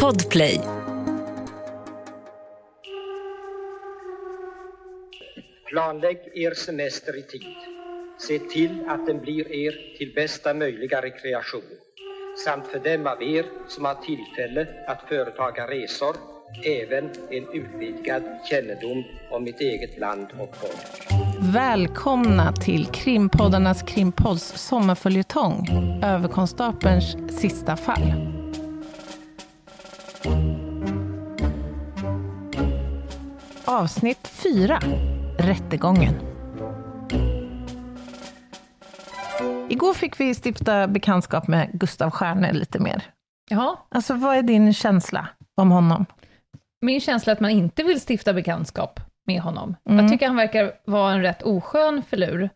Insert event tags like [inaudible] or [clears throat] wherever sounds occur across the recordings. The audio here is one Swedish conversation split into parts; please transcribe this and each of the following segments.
Podplay. Planlägg er semester i tid. Se till att den blir er till bästa möjliga rekreation samt för dem av er som har tillfälle att företaga resor även en utvidgad kännedom om mitt eget land och folk. Välkomna till krimpoddarnas krimpodds sommarföljetong Överkonstapelns sista fall. Avsnitt 4 Rättegången. Igår fick vi stifta bekantskap med Gustav Stjärne lite mer. Ja, Alltså, vad är din känsla om honom? min känsla är att man inte vill stifta bekantskap med honom. Mm. Jag tycker han verkar vara en rätt oskön filur.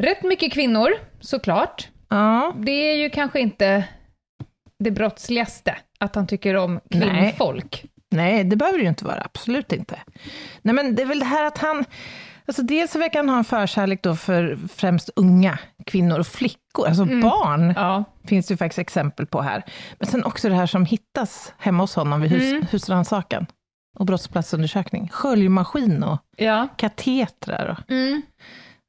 Rätt mycket kvinnor, såklart. Ja, Det är ju kanske inte det brottsligaste, att han tycker om kvinnfolk. nej, det behöver det ju inte vara, absolut inte. Nej, men det är väl det här att han, alltså dels så verkar han ha en förkärlek då för främst unga kvinnor och flickor, alltså barn, Ja, finns det ju faktiskt exempel på här. Men sen också det här som hittas hemma hos honom vid hus, Mm. husrannsakan och brottsplatsundersökning. Sköljmaskin och ja. katetrar. Och, Mm.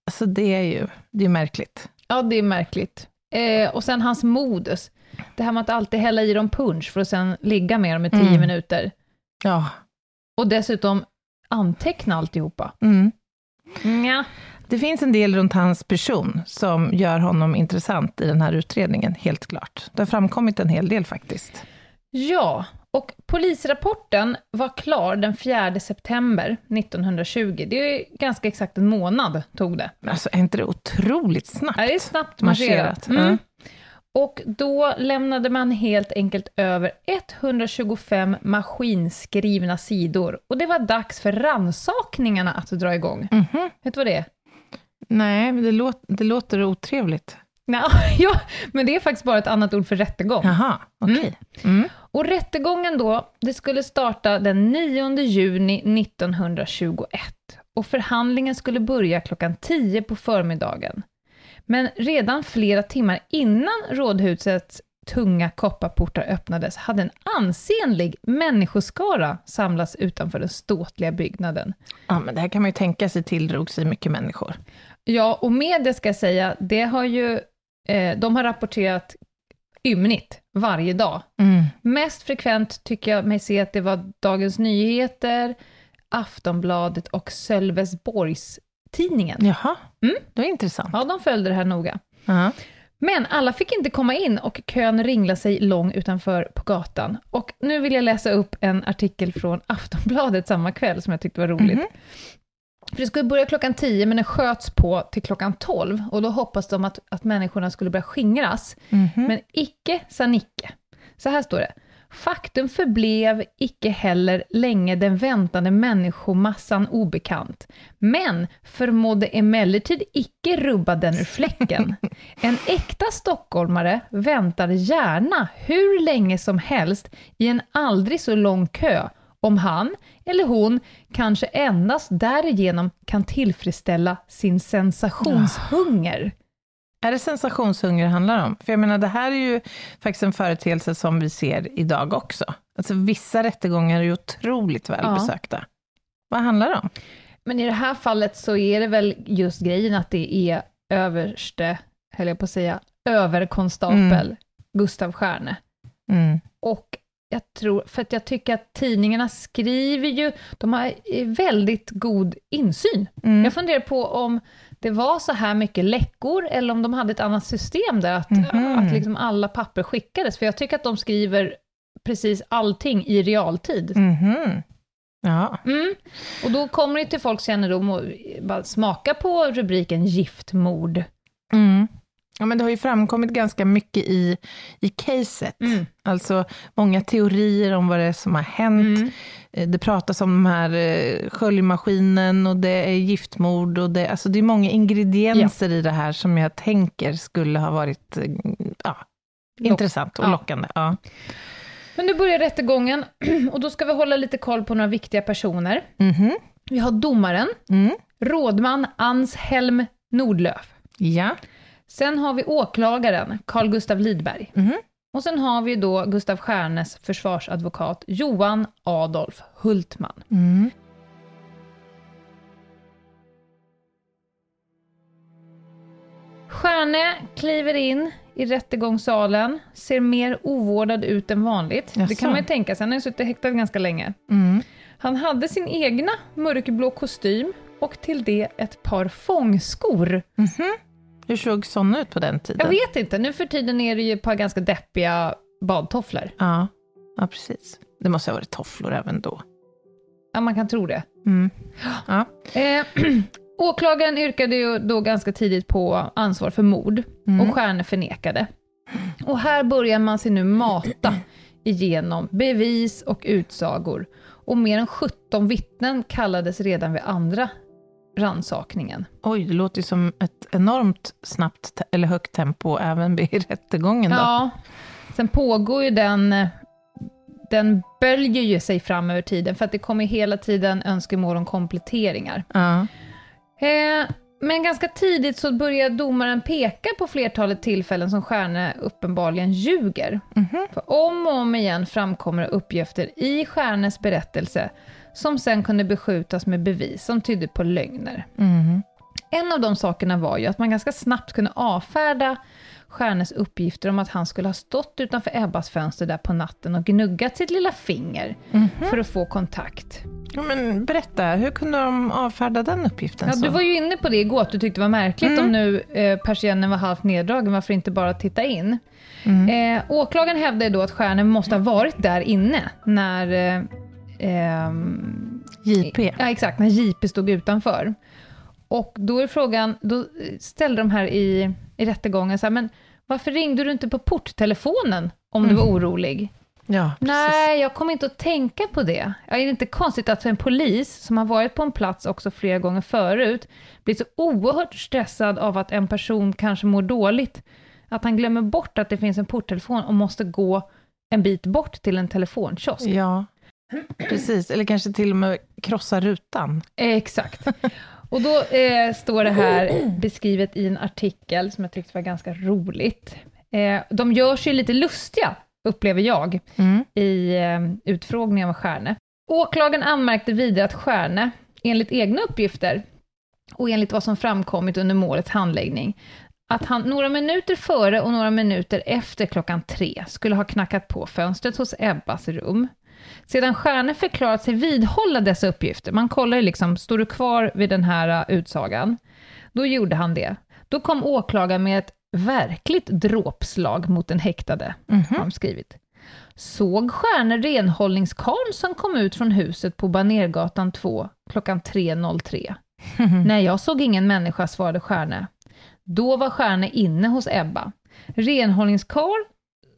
alltså det är ju det är märkligt. ja det är märkligt. Eh, och sen hans modus. Det här med att alltid hälla i dem punch för att sen ligga med dem i tio Mm. minuter. Ja. Och dessutom anteckna alltihopa. Mm. Ja. Det finns en del runt hans person som gör honom intressant i den här utredningen, helt klart. Det har framkommit en hel del faktiskt. Ja, och polisrapporten var klar den 4 september 1920. Det är ganska exakt en månad tog det. Alltså, är inte det otroligt snabbt? Ja, det är snabbt marscherat. Marscherat, Mm. Och då lämnade man helt enkelt över 125 maskinskrivna sidor. Och det var dags för ransakningarna att dra igång. Mhm. Vet du vad det är? Nej, men det, låt, det låter otrevligt. Nå, [laughs] ja, men det är faktiskt bara ett annat ord för rättegång. Jaha, okej. Mm. Och rättegången då, det skulle starta den 9 juni 1921. Och förhandlingen skulle börja klockan 10 på förmiddagen. Men redan flera timmar innan rådhusets tunga kopparportar öppnades hade en ansenlig människoskara samlats utanför den ståtliga byggnaden. Ja, men det här kan man ju tänka sig tilldrog sig mycket människor. Ja, och media ska jag säga, det har ju, eh, de har rapporterat ymnigt varje dag. Mm. Mest frekvent tycker jag mig se att det var Dagens Nyheter, Aftonbladet och Sölvesborgs-Tidningen. Jaha, Mm. det var intressant. Ja, de följde det här noga. Ja. Men alla fick inte komma in och kön ringlade sig lång utanför på gatan. Och nu vill jag läsa upp en artikel från Aftonbladet samma kväll som jag tyckte var roligt. Mhm. För det skulle börja klockan 10 men den sköts på till klockan 12 och då hoppas de att, att människorna skulle börja skingras. Mhm. Men icke sa Nicke. Så här står det. Faktum förblev icke heller länge den väntande människomassan obekant, men förmådde emellertid icke rubba den ur fläcken. [laughs] En äkta stockholmare väntar gärna hur länge som helst i en aldrig så lång kö, om han eller hon kanske endast därigenom kan tillfredsställa sin sensationshunger. Är det sensationshunger det handlar om? För jag menar, det här är ju faktiskt en företeelse som vi ser idag också. Alltså vissa rättegångar är ju otroligt välbesökta. Vad handlar det om? Men i det här fallet så är det väl just grejen att det är överste, höll jag på att säga, överkonstapel Mm. Gustav Stjärne. Mm. Och jag tror, för att jag tycker att tidningarna skriver ju, de har väldigt god insyn. Mm. Jag funderar på om det var så här mycket läckor, eller om de hade ett annat system där, att, Mhm. att liksom alla papper skickades. För jag tycker att de skriver precis allting i realtid. Mhm. Ja. Mm. Och då kommer det till folks kännedom och bara smaka på rubriken giftmord. Mm. Ja, men det har ju framkommit ganska mycket i, i caset. Mm. Alltså många teorier om vad det är som har hänt. Mm. Eh, Det pratas om den här eh, sköljmaskinen och det är giftmord och det, alltså det är många ingredienser i det här som jag tänker skulle ha varit eh, ja, intressant och ja. lockande. Ja. Men nu börjar rättegången [clears throat] och då ska vi hålla lite koll på några viktiga personer. Mhm. Vi har domaren, Mm. rådman Anshelm Nordlöf. Ja. Sen har vi åklagaren Carl Gustav Lidberg. Mhm. Och sen har vi då Gustav Stjärnes försvarsadvokat Johan Adolf Hultman. Mm. Stjärne kliver in i rättegångssalen, ser mer ovårdad ut än vanligt. Det Jaså? kan man ju tänka sig, han har ju suttit häktad ganska länge. Mm. Han hade sin egna mörkblå kostym och till det ett par fångskor. Mhm. Hur såg sådana ut på den tiden? Jag vet inte, nu för tiden är det ju ett par ganska deppiga badtofflor. Ja. ja, precis. Det måste ha varit tofflor även då. Ja, man kan tro det. Mm. Ja. Eh, [clears throat] åklagaren yrkade ju då ganska tidigt på ansvar för mord Mm. och Stjärne förnekade. Och här börjar man sig nu mata [clears throat] igenom bevis och utsagor. Och mer än 17 vittnen kallades redan vid andra rannsakningen. Oj, det låter ju som ett enormt snabbt eller högt tempo även vid [laughs] rättegången. Då. Ja, sen pågår ju den, den böljer ju sig fram över tiden, för att det kommer hela tiden önskemål om kompletteringar. Ja. Eh, men ganska tidigt så börjar domaren peka på flertalet tillfällen som Stjärne uppenbarligen ljuger. Mhm. För om och om igen framkommer uppgifter i Stjärnes berättelse som sen kunde beskjutas med bevis som tydde på lögner. Mhm. En av de sakerna var ju att man ganska snabbt kunde avfärda Stjärnes uppgifter om att han skulle ha stått utanför Ebbas fönster där på natten och gnuggat sitt lilla finger Mhm. för att få kontakt. Men berätta, hur kunde de avfärda den uppgiften? Ja, så? du var ju inne på det igår, att du tyckte det var märkligt Mm. om nu eh, persiennen var halvt neddragen, varför inte bara titta in? Mm. Eh, åklagaren hävdade då att Stjärne måste ha varit där inne när, eh, ehm, JP. ja, exakt, när JP stod utanför. Och då är frågan, då ställde de här i, i rättegången så här, men varför ringde du inte på porttelefonen om du var orolig? Ja. Nej, jag kommer inte att tänka på det. Är det inte konstigt att en polis som har varit på en plats också flera gånger förut blir så oerhört stressad av att en person kanske mår dåligt, att han glömmer bort att det finns en porttelefon och måste gå en bit bort till en telefonkiosk. Ja, precis. Eller kanske till och med krossa rutan. Exakt. Och då eh, står det här beskrivet i en artikel som jag tyckte var ganska roligt. Eh, de gör sig lite lustiga, upplever jag, Mm. i eh, utfrågningen av Stjärne. Åklagaren anmärkte vidare att Stjärne, enligt egna uppgifter och enligt vad som framkommit under målets handläggning, att han några minuter före och några minuter efter klockan tre skulle ha knackat på fönstret hos Ebbas rum. Sedan Stjärne förklarat sig vidhålla dessa uppgifter, man kollar ju liksom, står du kvar vid den här uh, utsagan? Då gjorde han det. Då kom åklagaren med ett verkligt dråpslag mot den häktade, har de skrivit. Såg Stjärne renhållningskarln som kom ut från huset på Banergatan 2 klockan 3.03? Nej, jag såg ingen människa, svarade Stjärne. Då var Stjärne inne hos Ebba. Renhållningskarl,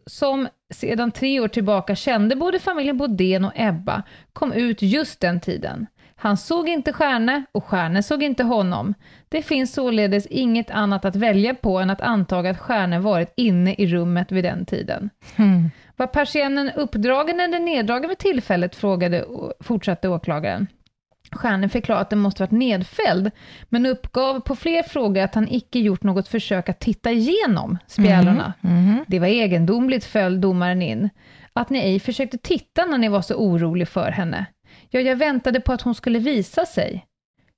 som sedan tre år tillbaka kände både familjen Bodén och Ebba, kom ut just den tiden. Han såg inte Stjärne och Stjärne såg inte honom. Det finns således inget annat att välja på än att anta att Stjärne varit inne i rummet vid den tiden. Mm. Var persiennen uppdragen eller neddragen vid tillfället, frågade, fortsatte åklagaren. Stjärne förklarade att den måste varit nedfälld, men uppgav på fler frågor att han icke gjort något försök att titta igenom spjälorna. Mhm. Det var egendomligt, föll domaren in, att ni ej försökte titta när ni var så orolig för henne. Ja, jag väntade på att hon skulle visa sig.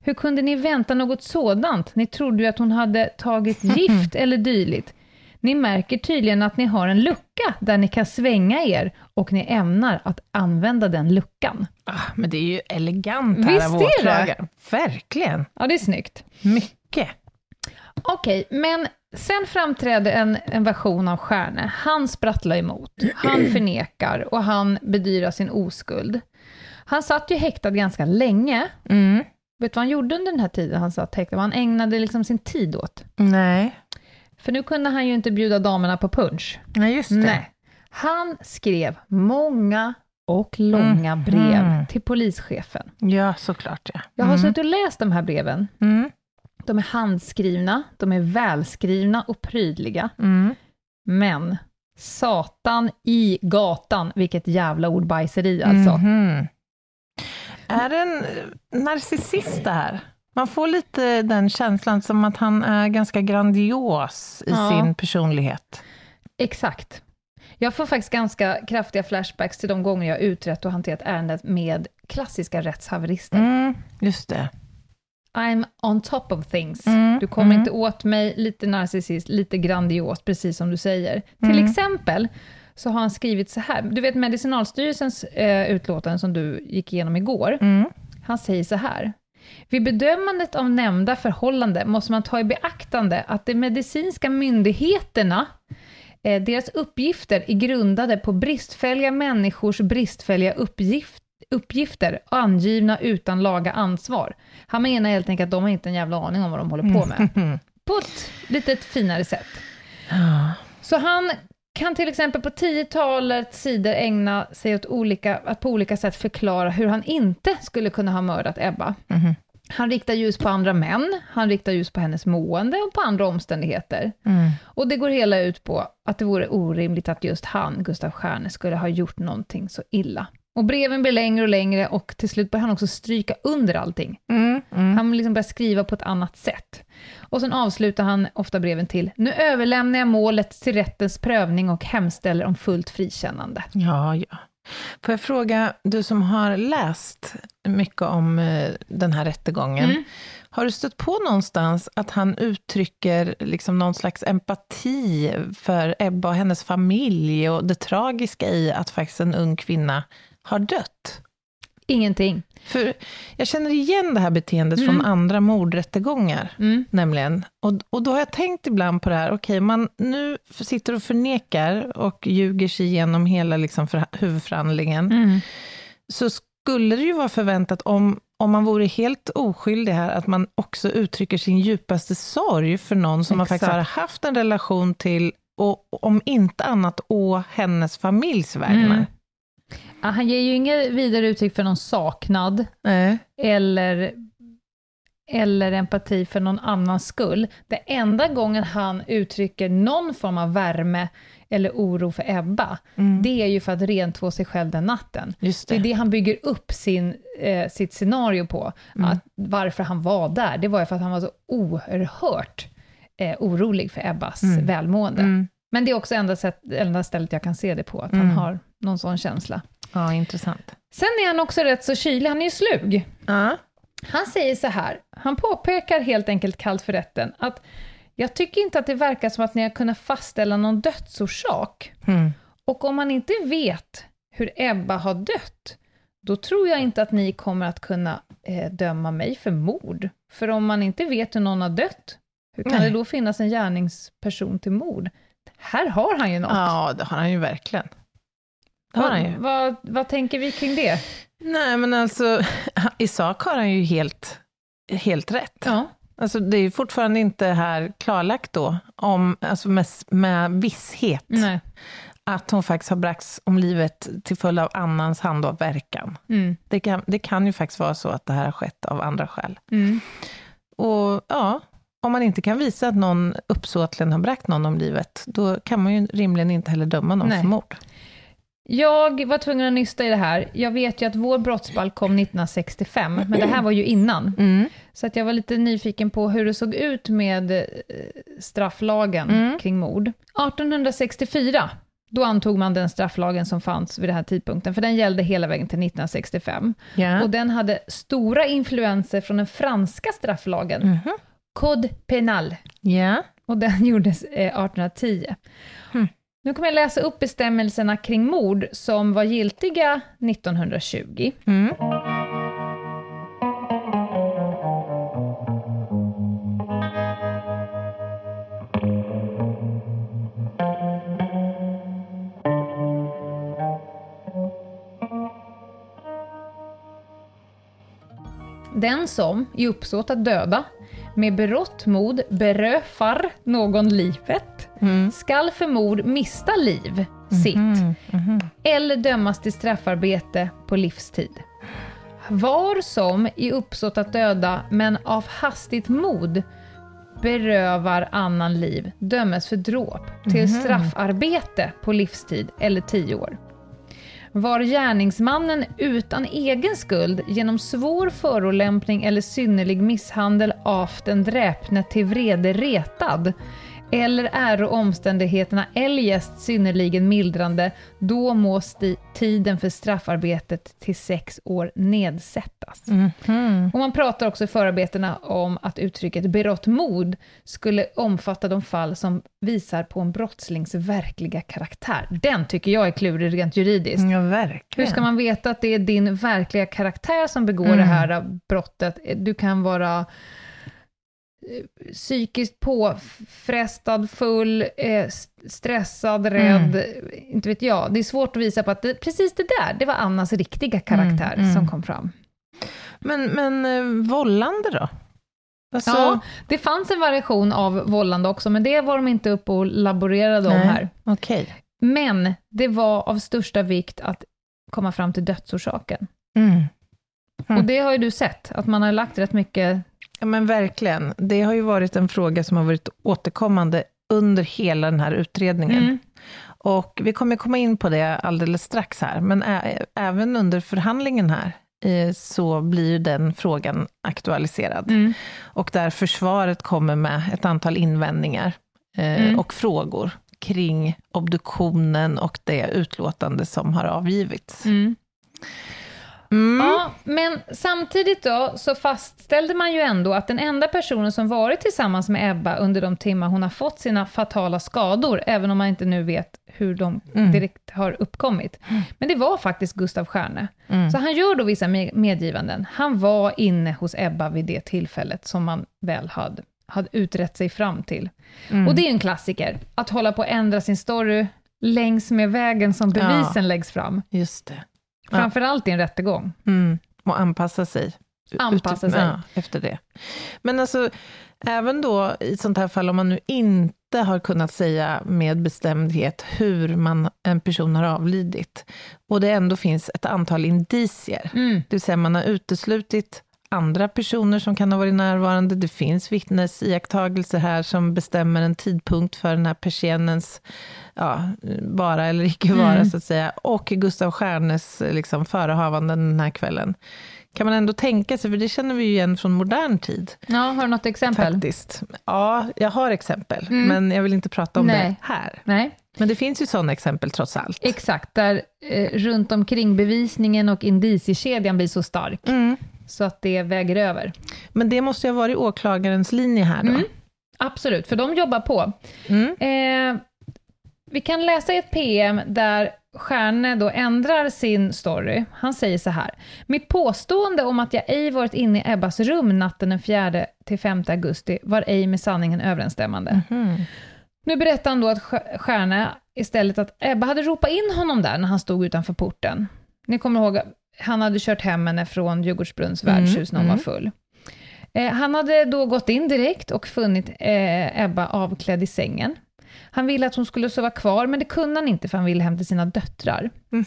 Hur kunde ni vänta något sådant? Ni trodde ju att hon hade tagit [laughs] gift eller dylikt. Ni märker tydligen att ni har en lucka där ni kan svänga er och ni ämnar att använda den luckan. Ah, men det är ju elegant här Visst av är det? åklagaren. Verkligen. Ja, det är snyggt. Mycket. Okej, men sen framträdde en, en version av Stjärne. Han sprattlar emot, han [clears throat] förnekar och han bedyrar sin oskuld. Han satt ju häktad ganska länge. Mm. Vet du vad han gjorde under den här tiden han satt häktad? Vad han ägnade liksom sin tid åt? Nej. För nu kunde han ju inte bjuda damerna på punch. Nej, just det. Nej. Han skrev många och långa brev Mhm. till polischefen. Ja, såklart ja. Jag har Mm. suttit och läst de här breven. Mm. De är handskrivna, de är välskrivna och prydliga. Mm. Men satan i gatan, vilket jävla ordbajseri alltså. Mhm. Är det en narcissist det här? Man får lite den känslan som att han är ganska grandios i Ja. sin personlighet. Exakt. Jag får faktiskt ganska kraftiga flashbacks till de gånger jag utrett och hanterat ärendet med klassiska rättshaverister. Mm, just det. I'm on top of things. Mm, Du kommer mm. inte åt mig, lite narcissist, lite grandios, precis som du säger. Till Mm. exempel så har han skrivit så här, du vet Medicinalstyrelsens eh, utlåtande som du gick igenom igår, Mm. han säger så här. Vid bedömandet av nämnda förhållande måste man ta i beaktande att de medicinska myndigheterna, eh, deras uppgifter är grundade på bristfälliga människors bristfälliga uppgift, uppgifter, angivna utan laga ansvar. Han menar helt enkelt att de har inte en jävla aning om vad de håller på med. Mm. [laughs] På ett lite finare sätt. Så han kan till exempel på tiotalet sidor ägna sig åt olika, att på olika sätt förklara hur han inte skulle kunna ha mördat Ebba. Mhm. Han riktar ljus på andra män, han riktar ljus på hennes mående och på andra omständigheter. Mm. Och det går hela ut på att det vore orimligt att just han, Gustav Stjärne, skulle ha gjort någonting så illa. Och breven blir längre och längre och till slut börjar han också stryka under allting. Mm. Mm. Han liksom börjar skriva på ett annat sätt. Och sen avslutar han ofta breven till Nu överlämnar jag målet till rättens prövning och hemställer om fullt frikännande. Ja, ja. Får jag fråga, du som har läst mycket om eh, den här rättegången, Mm. har du stött på någonstans att han uttrycker liksom någon slags empati för Ebba och hennes familj och det tragiska i att faktiskt en ung kvinna har dött? Ingenting. För jag känner igen det här beteendet Mm. från andra mordrättegångar. Mm. Nämligen. Och, och då har jag tänkt ibland på det här, okej, man nu sitter och förnekar och ljuger sig igenom hela liksom för, huvudförhandlingen, Mm. så skulle det ju vara förväntat om, om man vore helt oskyldig här, att man också uttrycker sin djupaste sorg för någon som man faktiskt har Exakt. haft en relation till, och om inte annat å hennes familjs vägnar. Mm. Ja, han ger ju inget vidare uttryck för någon saknad Nej. eller, eller empati för någon annans skull. Det enda gången han uttrycker någon form av värme eller oro för Ebba, Mm. det är ju för att rentvå sig själv den natten. Det det. är det han bygger upp sin, eh, sitt scenario på, Mm. att varför han var där. Det var ju för att han var så oerhört eh, orolig för Ebbas Mm. välmående. Mm. Men det är också enda, sätt, enda stället jag kan se det på, att Mm. han har någon sån känsla. Ja, intressant. Sen är han också rätt så kylig, han är ju slug. Ja. Han säger så här, han påpekar helt enkelt kallt för rätten, att jag tycker inte att det verkar som att ni har kunnat fastställa någon dödsorsak. Mm. Och om man inte vet hur Ebba har dött, då tror jag inte att ni kommer att kunna eh, döma mig för mord. För om man inte vet hur någon har dött, hur kan Nej. det då finnas en gärningsperson till mord? Här har han ju något. ja, det har han ju verkligen. Det har han ju. vad, vad, vad tänker vi kring det? Nej, men alltså, [laughs] i sak har han ju helt, helt rätt. Ja. Alltså, det är ju fortfarande inte här klarlagt då, om, alltså med, med visshet, Nej. att hon faktiskt har bragts om livet till följd av annans hand och verkan. Mm. Det kan, det kan ju faktiskt vara så att det här har skett av andra skäl. Mm. Och ja, om man inte kan visa att någon uppsåtligen har bragt någon om livet, då kan man ju rimligen inte heller döma någon Nej. för mord. Jag var tvungen att nysta i det här. Jag vet ju att vår brottsbalk kom 1965, men det här var ju innan. Mm. Så att jag var lite nyfiken på hur det såg ut med eh, strafflagen Mm. kring mord. 1864, då antog man den strafflagen som fanns vid den här tidpunkten, för den gällde hela vägen till 1965. Ja. Och den hade stora influenser från den franska strafflagen, Mhm. Code Penal. ja. Och den [laughs] gjordes eh, 1810. Hmm. Nu kommer jag läsa upp bestämmelserna kring mord som var giltiga 1920. Mm. Den som i uppsåt att döda med berått mod beröfar någon livet Mm. skall för mord mista liv sitt Mm. Mhm. eller dömas till straffarbete på livstid. Var som i uppsåt att döda men av hastigt mod berövar annan liv dömes för dråp till straffarbete på livstid eller tio år. Var gärningsmannen utan egen skuld genom svår förolämpning eller synnerlig misshandel av den dräpne till vrede retad? Eller är omständigheterna eljest synnerligen mildrande, då må tiden för straffarbetet till sex år nedsättas. Mm -hmm. Och man pratar också i förarbetena om att uttrycket berått mod skulle omfatta de fall som visar på en brottslings verkliga karaktär. Den tycker jag är klurig rent juridiskt. Ja, verkligen. Hur ska man veta att det är din verkliga karaktär som begår mm. det här brottet? Du kan vara psykiskt påfrestad, full, eh, stressad, rädd, mm. inte vet jag. Det är svårt att visa på att det, precis det där, det var Annas riktiga karaktär mm, mm. som kom fram. Men, men eh, vållande då? Alltså... Ja, det fanns en variation av vållande också, men det var de inte uppe och laborerade Nej. om här. Okay. Men det var av största vikt att komma fram till dödsorsaken. Mm. Och det har ju du sett, att man har lagt rätt mycket Ja, men verkligen. Det har ju varit en fråga som har varit återkommande under hela den här utredningen. Mm. Och vi kommer komma in på det alldeles strax här, men ä- även under förhandlingen här, eh, så blir den frågan aktualiserad. Mm. Och där försvaret kommer med ett antal invändningar eh, mm. och frågor kring obduktionen och det utlåtande som har avgivits. Mm. Ja, men samtidigt då så fastställde man ju ändå att den enda personen som varit tillsammans med Ebba under de timmar hon har fått sina fatala skador, även om man inte nu vet hur de mm. direkt har uppkommit. Mm. Men det var faktiskt Gustav Stjärne. Mm. Så han gör då vissa medgivanden. Han var inne hos Ebba vid det tillfället som man väl hade, hade utrett sig fram till. Mm. Och det är en klassiker, att hålla på att ändra sin story längs med vägen som bevisen ja, läggs fram. Just det. Framförallt i en rättegång. Mm. Och anpassa sig. Anpassa sig. Ja, efter det. Men alltså, även då i sånt här fall, om man nu inte har kunnat säga med bestämdhet hur man, en person har avlidit, och det ändå finns ett antal indicier, mm. det vill säga man har uteslutit andra personer som kan ha varit närvarande. Det finns vittnesiakttagelser här som bestämmer en tidpunkt för den här persiennens ja, vara eller icke vara, mm. så att säga. Och Gustav Stjärnes liksom, förehavanden den här kvällen. Kan man ändå tänka sig, för det känner vi ju igen från modern tid. Ja, har du något exempel? Faktiskt. Ja, jag har exempel, mm. men jag vill inte prata om Nej. det här. Nej. Men det finns ju sådana exempel trots allt. Exakt, där eh, runt omkring bevisningen och indiciekedjan blir så stark. Mm så att det väger över. Men det måste ju ha varit åklagarens linje här då? Mm, absolut, för de jobbar på. Mm. Eh, vi kan läsa i ett PM där Stjärne då ändrar sin story. Han säger så här. Mitt påstående om att jag ej varit inne i Ebbas rum natten den 4 till 5 augusti var ej med sanningen överensstämmande. Mm. Nu berättar han då att Stjärne istället att Ebba hade ropat in honom där när han stod utanför porten. Ni kommer ihåg han hade kört hem henne från Djurgårdsbrunns mm, värdshus när hon mm. var full. Eh, han hade då gått in direkt och funnit eh, Ebba avklädd i sängen. Han ville att hon skulle sova kvar, men det kunde han inte, för han ville hem till sina döttrar. Mm.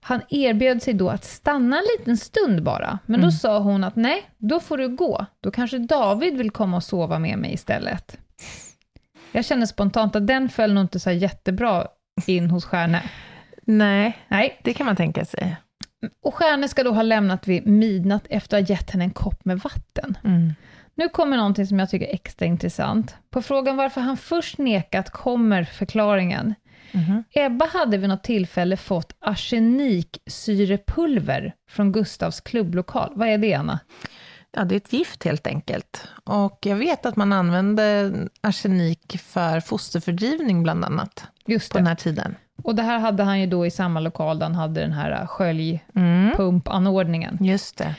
Han erbjöd sig då att stanna en liten stund bara, men då mm. sa hon att nej, då får du gå. Då kanske David vill komma och sova med mig istället. Jag känner spontant att den föll nog inte så jättebra in hos Stjärne. Nej, nej, det kan man tänka sig. Och Stjärne ska då ha lämnat vid midnatt efter att ha gett henne en kopp med vatten. Mm. Nu kommer någonting som jag tycker är extra intressant. På frågan varför han först nekat kommer förklaringen. Mm. Ebba hade vid något tillfälle fått arseniksyrepulver från Gustavs klubblokal. Vad är det, Anna? Ja, det är ett gift helt enkelt. Och jag vet att man använde arsenik för fosterfördrivning bland annat. Just på den här tiden. Och det här hade han ju då i samma lokal där han hade den här sköljpumpanordningen. Mm. Just det.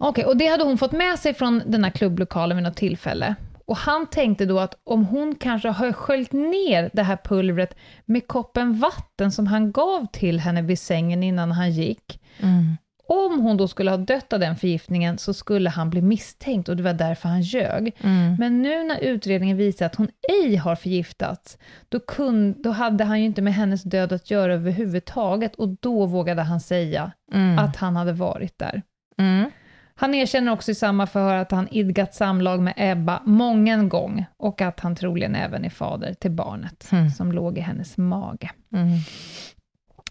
Okej, okay, och det hade hon fått med sig från den här klubblokalen vid något tillfälle. Och han tänkte då att om hon kanske har sköljt ner det här pulvret med koppen vatten som han gav till henne vid sängen innan han gick, mm. Om hon då skulle ha dött av den förgiftningen så skulle han bli misstänkt och det var därför han ljög. Mm. Men nu när utredningen visar att hon ej har förgiftats, då, kun, då hade han ju inte med hennes död att göra överhuvudtaget och då vågade han säga mm. att han hade varit där. Mm. Han erkänner också i samma förhör att han idgat samlag med Ebba många gång och att han troligen även är fader till barnet mm. som låg i hennes mage. Mm.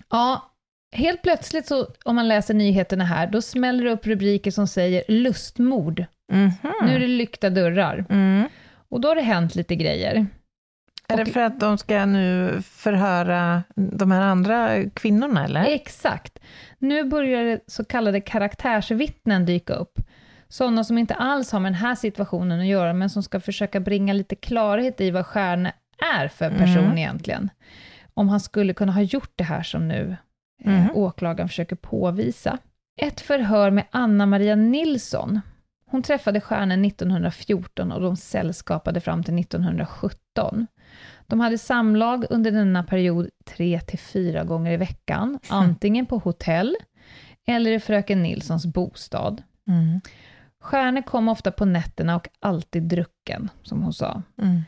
Ja, helt plötsligt, så, om man läser nyheterna här, då smäller det upp rubriker som säger lustmord. Mm Nu är det lyckta dörrar. Mm. Och då har det hänt lite grejer. Är det för att de ska nu förhöra de här andra kvinnorna, eller? Exakt. Nu börjar det så kallade karaktärsvittnen dyka upp. Sådana som inte alls har med den här situationen att göra, men som ska försöka bringa lite klarhet i vad Stjärne är för person mm. egentligen. Om han skulle kunna ha gjort det här som nu eh, mm. åklagaren försöker påvisa. Ett förhör med Anna Maria Nilsson. Hon träffade Stjärnen 1914 och de sällskapade fram till 1917. De hade samlag under denna period tre till fyra gånger i veckan, [laughs] antingen på hotell eller i fröken Nilssons bostad. Mm. Stjärne kom ofta på nätterna och alltid drucken, som hon sa. Mm.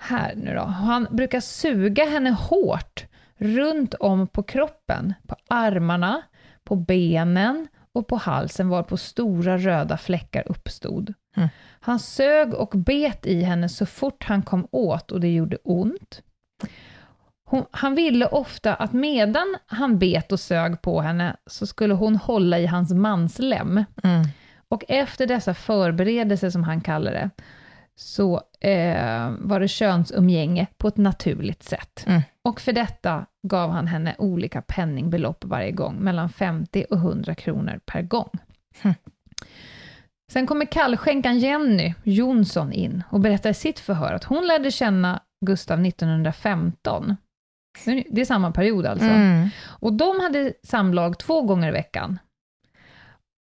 Här nu då. Han brukar suga henne hårt runt om på kroppen, på armarna, på benen och på halsen var på stora röda fläckar uppstod. Mm. Han sög och bet i henne så fort han kom åt och det gjorde ont. Hon, han ville ofta att medan han bet och sög på henne så skulle hon hålla i hans manslem. Mm. Och efter dessa förberedelser, som han kallar det, så eh, var det könsumgänge på ett naturligt sätt. Mm. Och för detta gav han henne olika penningbelopp varje gång, mellan 50 och 100 kronor per gång. Mm. Sen kommer kallskänkan Jenny Jonsson in och berättar i sitt förhör att hon lärde känna Gustav 1915. Det är samma period alltså. Mm. Och de hade samlag två gånger i veckan.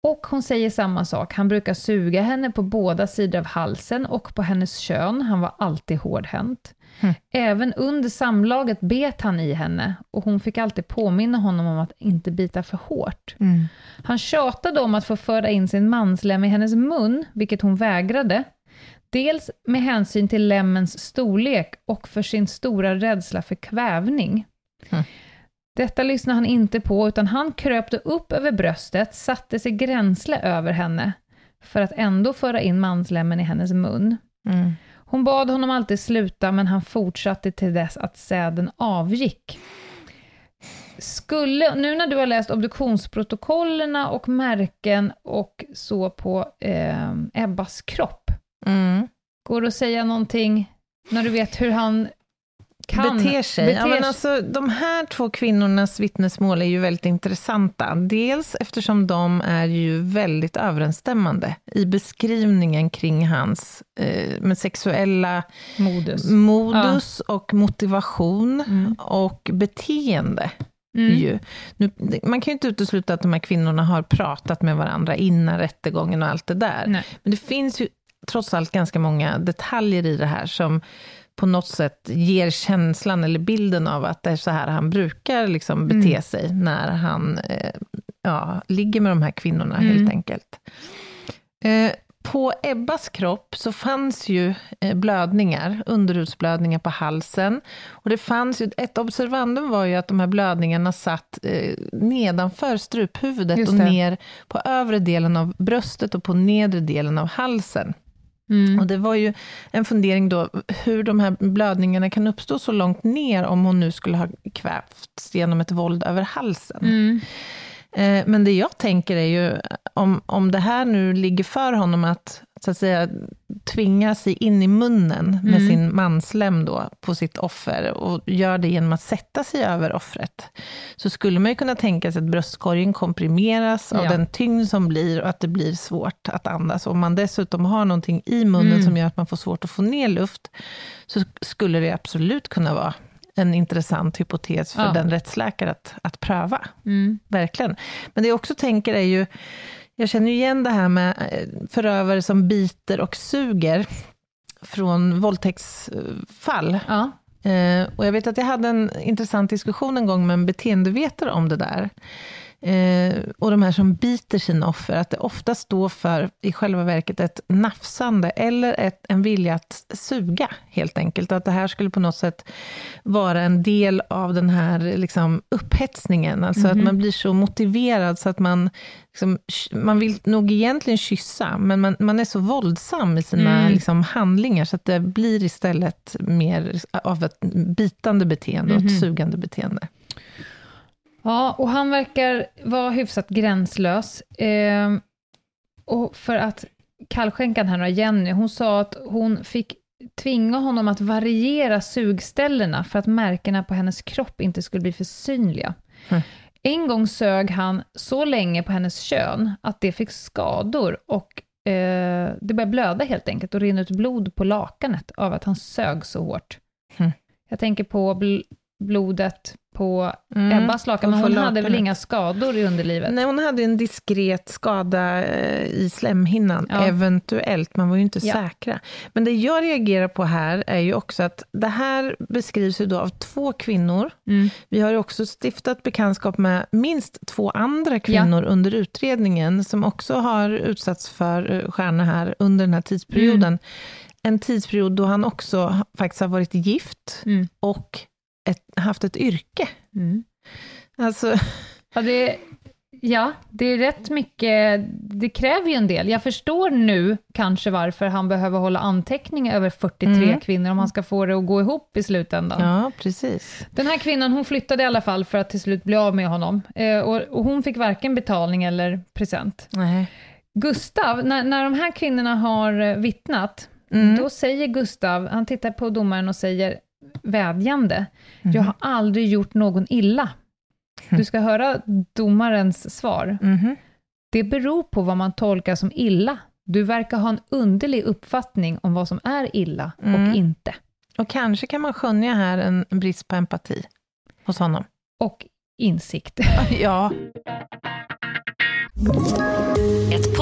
Och hon säger samma sak, han brukar suga henne på båda sidor av halsen och på hennes kön, han var alltid hårdhänt. Mm. Även under samlaget bet han i henne och hon fick alltid påminna honom om att inte bita för hårt. Mm. Han tjatade om att få föra in sin manslem i hennes mun, vilket hon vägrade. Dels med hänsyn till lemmens storlek och för sin stora rädsla för kvävning. Mm. Detta lyssnade han inte på, utan han kröpte upp över bröstet, satte sig gränsle över henne, för att ändå föra in manslemmen i hennes mun. Mm. Hon bad honom alltid sluta, men han fortsatte till dess att säden avgick. Skulle, nu när du har läst obduktionsprotokollerna och märken och så på eh, Ebbas kropp, mm. går det att säga någonting när du vet hur han kan beter sig. Beter... Ja, men alltså, de här två kvinnornas vittnesmål är ju väldigt intressanta. Dels eftersom de är ju väldigt överensstämmande i beskrivningen kring hans eh, med sexuella modus, modus ja. och motivation mm. och beteende. Mm. Nu, man kan ju inte utesluta att de här kvinnorna har pratat med varandra innan rättegången och allt det där. Nej. Men det finns ju trots allt ganska många detaljer i det här som på något sätt ger känslan eller bilden av att det är så här han brukar liksom bete mm. sig när han eh, ja, ligger med de här kvinnorna, mm. helt enkelt. Eh, på Ebbas kropp så fanns ju eh, blödningar, underhudsblödningar på halsen. Och det fanns ju, ett observandum var ju att de här blödningarna satt eh, nedanför struphuvudet och ner på övre delen av bröstet och på nedre delen av halsen. Mm. Och det var ju en fundering då, hur de här blödningarna kan uppstå så långt ner, om hon nu skulle ha kvävts genom ett våld över halsen. Mm. Eh, men det jag tänker är ju, om, om det här nu ligger för honom att, så att säga, tvinga sig in i munnen med mm. sin manslem då, på sitt offer, och gör det genom att sätta sig över offret, så skulle man ju kunna tänka sig att bröstkorgen komprimeras av ja. den tyngd som blir, och att det blir svårt att andas. Om man dessutom har någonting i munnen mm. som gör att man får svårt att få ner luft, så skulle det absolut kunna vara en intressant hypotes för ja. den rättsläkare att, att pröva. Mm. Verkligen. Men det jag också tänker är ju, jag känner igen det här med eh, förövare som biter och suger från våldtäktsfall. Ja. Eh, och jag vet att jag hade en intressant diskussion en gång med en beteendevetare om det där. Eh, och de här som biter sina offer, att det ofta står för, i själva verket, ett nafsande, eller ett, en vilja att suga, helt enkelt. Att det här skulle på något sätt vara en del av den här liksom, upphetsningen, alltså mm -hmm. att mhm. man blir så motiverad, så att man, liksom, man vill nog egentligen kyssa, men man, man är så våldsam i sina mm. liksom, handlingar, så att det blir istället mer av ett bitande beteende, mm och ett mhm. sugande beteende. Ja, och han verkar vara hyfsat gränslös. Eh, och för att kallskänkan här, Jenny, hon sa att hon fick tvinga honom att variera sugställena för att märkena på hennes kropp inte skulle bli för synliga. Mm. En gång sög han så länge på hennes kön att det fick skador och eh, det började blöda helt enkelt och rinna ut blod på lakanet av att han sög så hårt. Mm. Jag tänker på blodet på Mm. Ebbas lakan, men hon hade väl inga skador i underlivet? Nej, hon hade en diskret skada eh, i slemhinnan, Ja. eventuellt, man var ju inte Ja. säkra. Men det jag reagerar på här är ju också att det här beskrivs ju då av två kvinnor. Mm. Vi har ju också stiftat bekantskap med minst två andra kvinnor under utredningen, som också har utsatts för eh, stjärna här under den här tidsperioden. Mm. En tidsperiod då han också faktiskt har varit gift Mm. och ett, haft ett yrke. Mm. Alltså, Ja, det, ja, det är rätt mycket, det kräver ju en del. Jag förstår nu kanske varför han behöver hålla anteckning över 43 Mm. kvinnor, om han ska få det att gå ihop i slutändan. ja, precis. Den här kvinnan, hon flyttade i alla fall för att till slut bli av med honom. Eh, och, och hon fick varken betalning eller present. Nej. Gustav, när, när de här kvinnorna har eh, vittnat, Mm. då säger Gustav, han tittar på domaren och säger vädjande, Mhm. jag har aldrig gjort någon illa. Du ska höra domarens svar. Mhm. Det beror på vad man tolkar som illa. Du verkar ha en underlig uppfattning om vad som är illa Mm. och inte. Och kanske kan man skönja här en brist på empati hos honom. Och insikt. [laughs] Ja.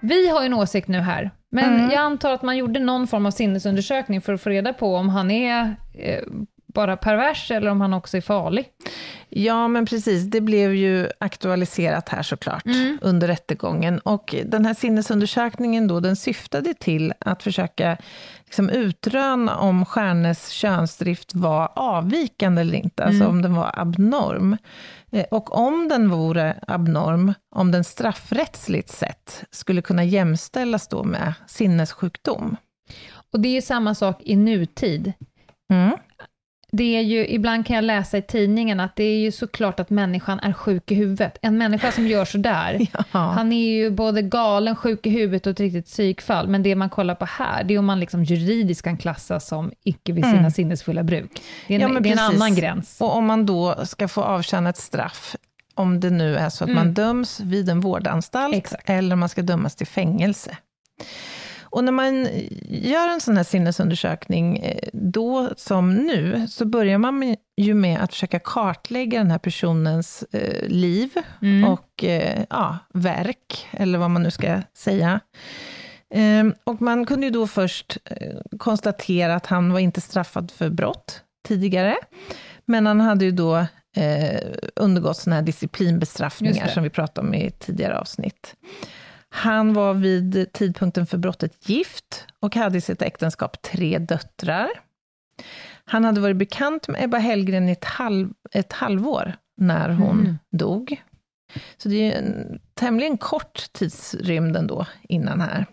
Vi har ju en åsikt nu här, men Mm. jag antar att man gjorde någon form av sinnesundersökning för att få reda på om han är eh, bara pervers eller om han också är farlig. ja, men precis. Det blev ju aktualiserat här såklart under rättegången. Och den här sinnesundersökningen då, den syftade till att försöka liksom utröna om Stjärnes könsdrift var avvikande eller inte, alltså om den var abnorm. Eh, Och om den vore abnorm, om den straffrättsligt sett skulle kunna jämställas då med sinnessjukdom. Och det är ju samma sak i nutid. Mm. Det är ju, ibland kan jag läsa i tidningen att det är ju såklart att människan är sjuk i huvudet. En människa som gör sådär, [laughs] Ja. han är ju både galen, sjuk i huvudet och ett riktigt psykfall. Men det man kollar på här, det är om man liksom juridiskt kan klassas som icke vid sina sinnesfulla bruk. Det är en, Mm. Ja, det är en annan gräns. Och om man då ska få avtjäna ett straff, om det nu är så att man döms vid en vårdanstalt, Exakt. eller om man ska dömas till fängelse. Och när man gör en sån här sinnesundersökning, eh, då som nu, så börjar man ju med att försöka kartlägga den här personens eh, liv och eh, ja, verk, eller vad man nu ska säga. Ehm, och man kunde ju då först eh, konstatera att han var inte straffad för brott tidigare, men han hade ju då eh, undergått sådana här disciplinbestraffningar som vi pratade om i tidigare avsnitt. Han var vid tidpunkten för brottet gift och hade i sitt äktenskap tre döttrar. Han hade varit bekant med Ebba Hellgren i ett, halv, ett halvår när hon Mm. dog. Så det är en tämligen kort tidsrymd ändå innan här.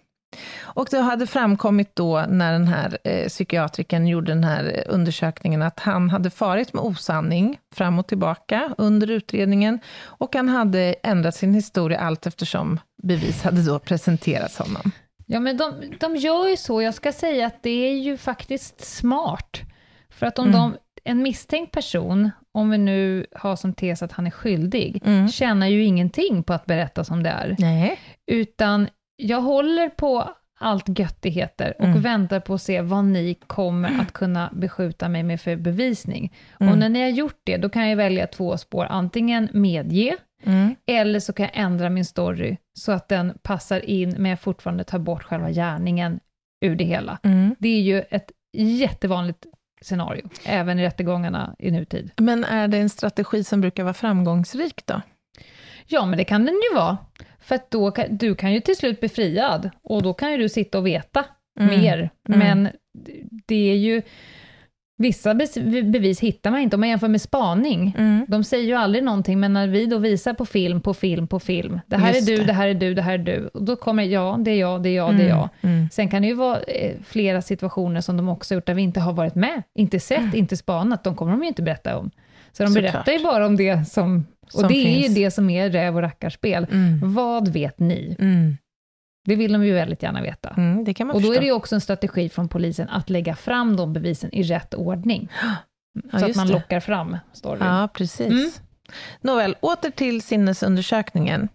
Och det hade framkommit då när den här eh, psykiatrikern gjorde den här undersökningen att han hade farit med osanning fram och tillbaka under utredningen och han hade ändrat sin historia allt eftersom bevis hade då presenterats honom. Ja, men de, de gör ju så. Jag ska säga att det är ju faktiskt smart. För att om Mm. de, en misstänkt person, om vi nu har som tes att han är skyldig, Mm. tjänar ju ingenting på att berätta som det är. Nej. Utan jag håller på allt göttigheter och Mm. väntar på att se vad ni kommer att kunna beskjuta mig med för bevisning. Mm. Och när ni har gjort det, då kan jag välja två spår. Antingen medge, Mm. eller så kan jag ändra min story så att den passar in, men jag fortfarande tar bort själva gärningen ur det hela. Mm. Det är ju ett jättevanligt scenario, även i rättegångarna i nutid. Men är det en strategi som brukar vara framgångsrik då? Ja, men det kan den ju vara. För att då kan, du kan ju till slut bli friad, och då kan ju du sitta och veta Mm. mer. Mm. Men det är ju Vissa bevis hittar man inte, om man jämför med spaning. Mm. De säger ju aldrig någonting, men när vi då visar på film, på film, på film. Det här Just är du, det. det. här är du, det här är du. Och då kommer ja, det är jag, det är jag, mm. det är jag. Mm. Sen kan det ju vara eh, flera situationer som de också gjort, där vi inte har varit med, inte sett, mm. inte spanat. De kommer de ju inte berätta om. Så de berättar Såklart. ju bara om det som... Och som det finns. är ju det som är räv och rackarspel. Mm. Vad vet ni? Mm. Det vill de ju väldigt gärna veta. Mm, det kan man och då förstå. är det ju också en strategi från polisen att lägga fram de bevisen i rätt ordning. [gasps] Ja, så att man det. lockar fram storyn. Ja, precis. Mm. Nåväl, åter till sinnesundersökningen.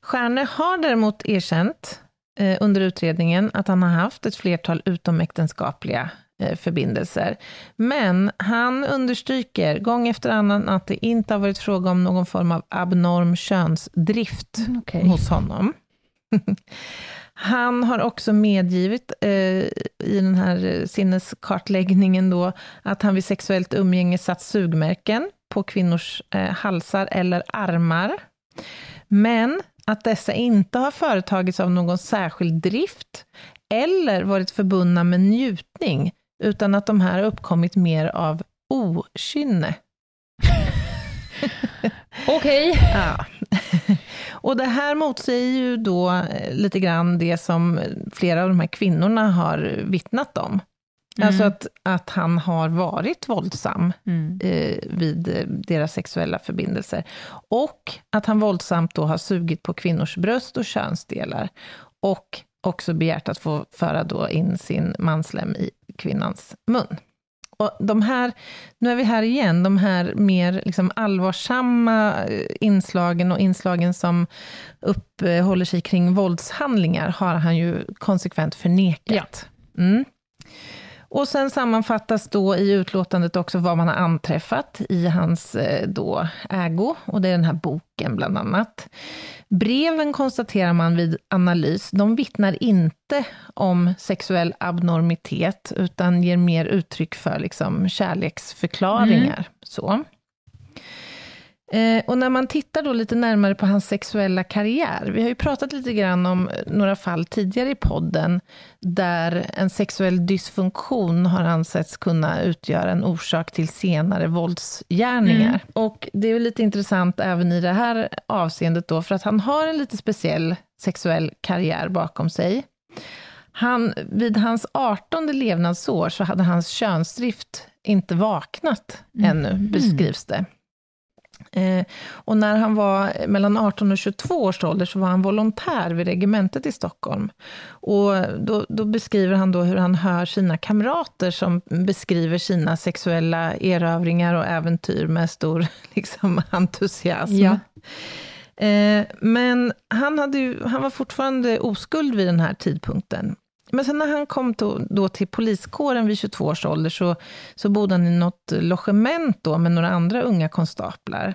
Stjärne har däremot erkänt eh, under utredningen att han har haft ett flertal utomäktenskapliga förbindelser. Men han understryker gång efter annan att det inte har varit fråga om någon form av abnorm könsdrift mm, okay. hos honom. [laughs] Han har också medgivit eh, i den här sinneskartläggningen då, att han vid sexuellt umgänge satt sugmärken på kvinnors eh, halsar eller armar. Men att dessa inte har företagits av någon särskild drift eller varit förbundna med njutning, utan att de här uppkommit mer av okynne. [laughs] Okej. Ja. [laughs] Och det här motsäger ju då eh, lite grann det som flera av de här kvinnorna har vittnat om. Mm. Alltså att, att han har varit våldsam mm. eh, vid eh, deras sexuella förbindelser. Och att han våldsamt då har sugit på kvinnors bröst och könsdelar. Och också begärt att få föra då in sin manslem i kvinnans mun. Och de här, nu är vi här igen, de här mer liksom allvarsamma eh, inslagen och inslagen som uppehåller sig kring våldshandlingar, har han ju konsekvent förnekat. Ja. Mm. Och sen sammanfattas då i utlåtandet också vad man har anträffat i hans eh, då ägo, och det är den här boken bland annat. Breven konstaterar man vid analys, de vittnar inte om sexuell abnormitet, utan ger mer uttryck för liksom kärleksförklaringar. Mm. Så. Eh, och när man tittar då lite närmare på hans sexuella karriär, vi har ju pratat lite grann om några fall tidigare i podden, där en sexuell dysfunktion har ansetts kunna utgöra en orsak till senare våldsgärningar. Mm. Och det är lite intressant även i det här avseendet då, för att han har en lite speciell sexuell karriär bakom sig. Han, vid hans 18 levnadsår så hade hans könsdrift inte vaknat mm. ännu, beskrivs det. Eh, och när han var mellan 18 och 22 års ålder så var han volontär vid regementet i Stockholm. Och då, då, beskriver han då hur han hör sina kamrater som beskriver sina sexuella erövringar och äventyr med stor [laughs] liksom, entusiasm. Ja. Eh, men han, hade ju, han var fortfarande oskuld vid den här tidpunkten. Men sen när han kom då, då till poliskåren vid 22 års ålder, så, så bodde han i något logement då med några andra unga konstaplar.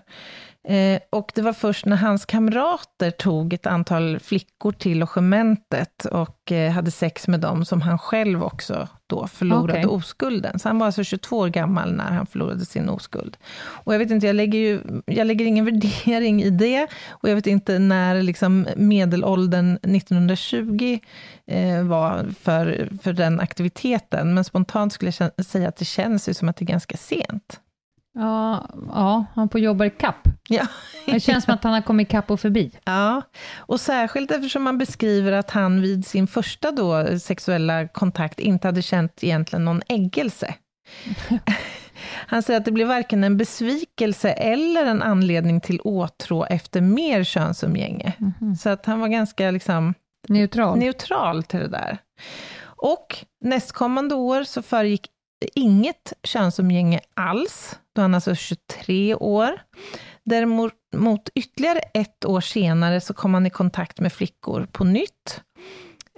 Eh, och det var först när hans kamrater tog ett antal flickor till logementet och eh, hade sex med dem, som han själv också då förlorade okay. oskulden. Så han var alltså 22 år gammal när han förlorade sin oskuld. Och jag vet inte, jag lägger, ju, jag lägger ingen [laughs] värdering i det, och jag vet inte när liksom medelåldern 1920 eh, var för, för den aktiviteten, men spontant skulle jag säga att det känns som att det är ganska sent. Ja, ja han får jobba i kapp. Ja. Det känns som att han har kommit kapp och förbi. [laughs] Ja, och särskilt eftersom man beskriver att han vid sin första då sexuella kontakt inte hade känt egentligen någon äggelse. [laughs] Han säger att det blev varken en besvikelse eller en anledning till åtrå efter mer könsumgänge. Mm. Så att han var ganska liksom neutral. neutral till det där. Och nästkommande år så föregick inget könsumgänge alls, då han alltså 23 år. Däremot ytterligare ett år senare så kom han i kontakt med flickor på nytt.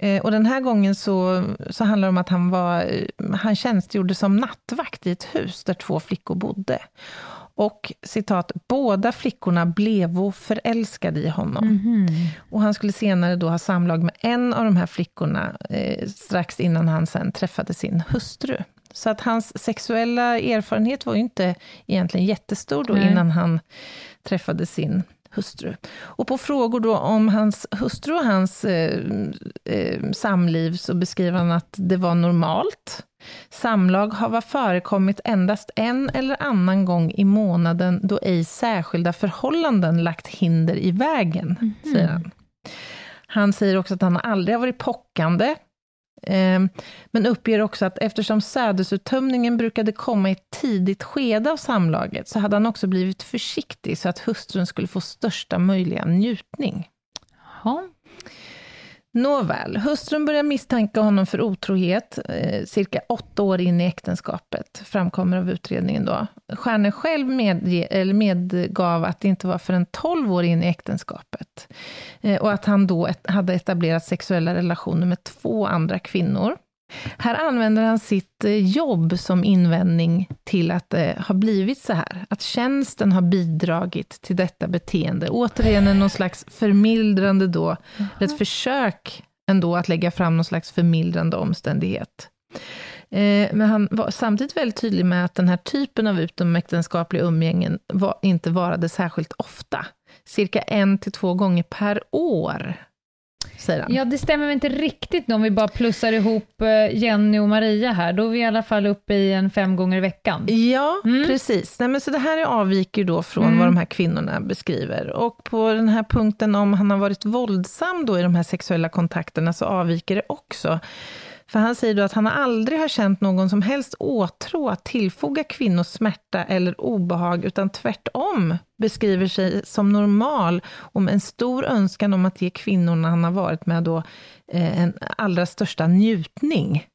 Eh, och den här gången så, så handlar det om att han, var, han tjänstgjorde som nattvakt i ett hus där två flickor bodde. Och citat, båda flickorna blev förälskade i honom. Mm -hmm. Och han skulle senare då ha samlag med en av de här flickorna eh, strax innan han sen träffade sin hustru. Så att hans sexuella erfarenhet var ju inte egentligen jättestor då, Nej. innan han träffade sin hustru. Och på frågor då om hans hustru och hans eh, eh, samliv så beskriver han att det var normalt. Samlag har förekommit endast en eller annan gång i månaden då ej särskilda förhållanden lagt hinder i vägen, mm -hmm. säger han. Han säger också att han aldrig har varit pockande, Ehm, men uppger också att eftersom sädesuttömningen brukade komma i ett tidigt skede av samlaget, så hade han också blivit försiktig, så att hustrun skulle få största möjliga njutning. Nåväl, hustrun börjar misstänka honom för otrohet eh, cirka åtta år in i äktenskapet, framkommer av utredningen då. Stjärne själv medge, eller medgav att det inte var förrän tolv år in i äktenskapet. Eh, och att han då ett, hade etablerat sexuella relationer med två andra kvinnor. Här använder han sitt eh, jobb som invändning till att det har blivit så här. Att tjänsten har bidragit till detta beteende. Återigen någon slags förmildrande då, ett försök ändå att lägga fram någon slags förmildrande omständighet. Eh, men han var samtidigt väldigt tydlig med att den här typen av utomäktenskapliga umgängen var, inte varade särskilt ofta. Cirka en till två gånger per år säger han. Ja, det stämmer inte riktigt om vi bara plussar ihop eh, Jenny och Maria här. Då är vi i alla fall uppe i en fem gånger i veckan. Ja, mm. precis. Nej, men så det här avviker då från mm. vad de här kvinnorna beskriver. Och på den här punkten om han har varit våldsam då i de här sexuella kontakterna, så avviker det också. För han säger då att han aldrig har känt någon som helst åtrå att tillfoga kvinnor smärta eller obehag, utan tvärtom beskriver sig som normal och med en stor önskan om att ge kvinnorna han har varit med då eh, en allra största njutning.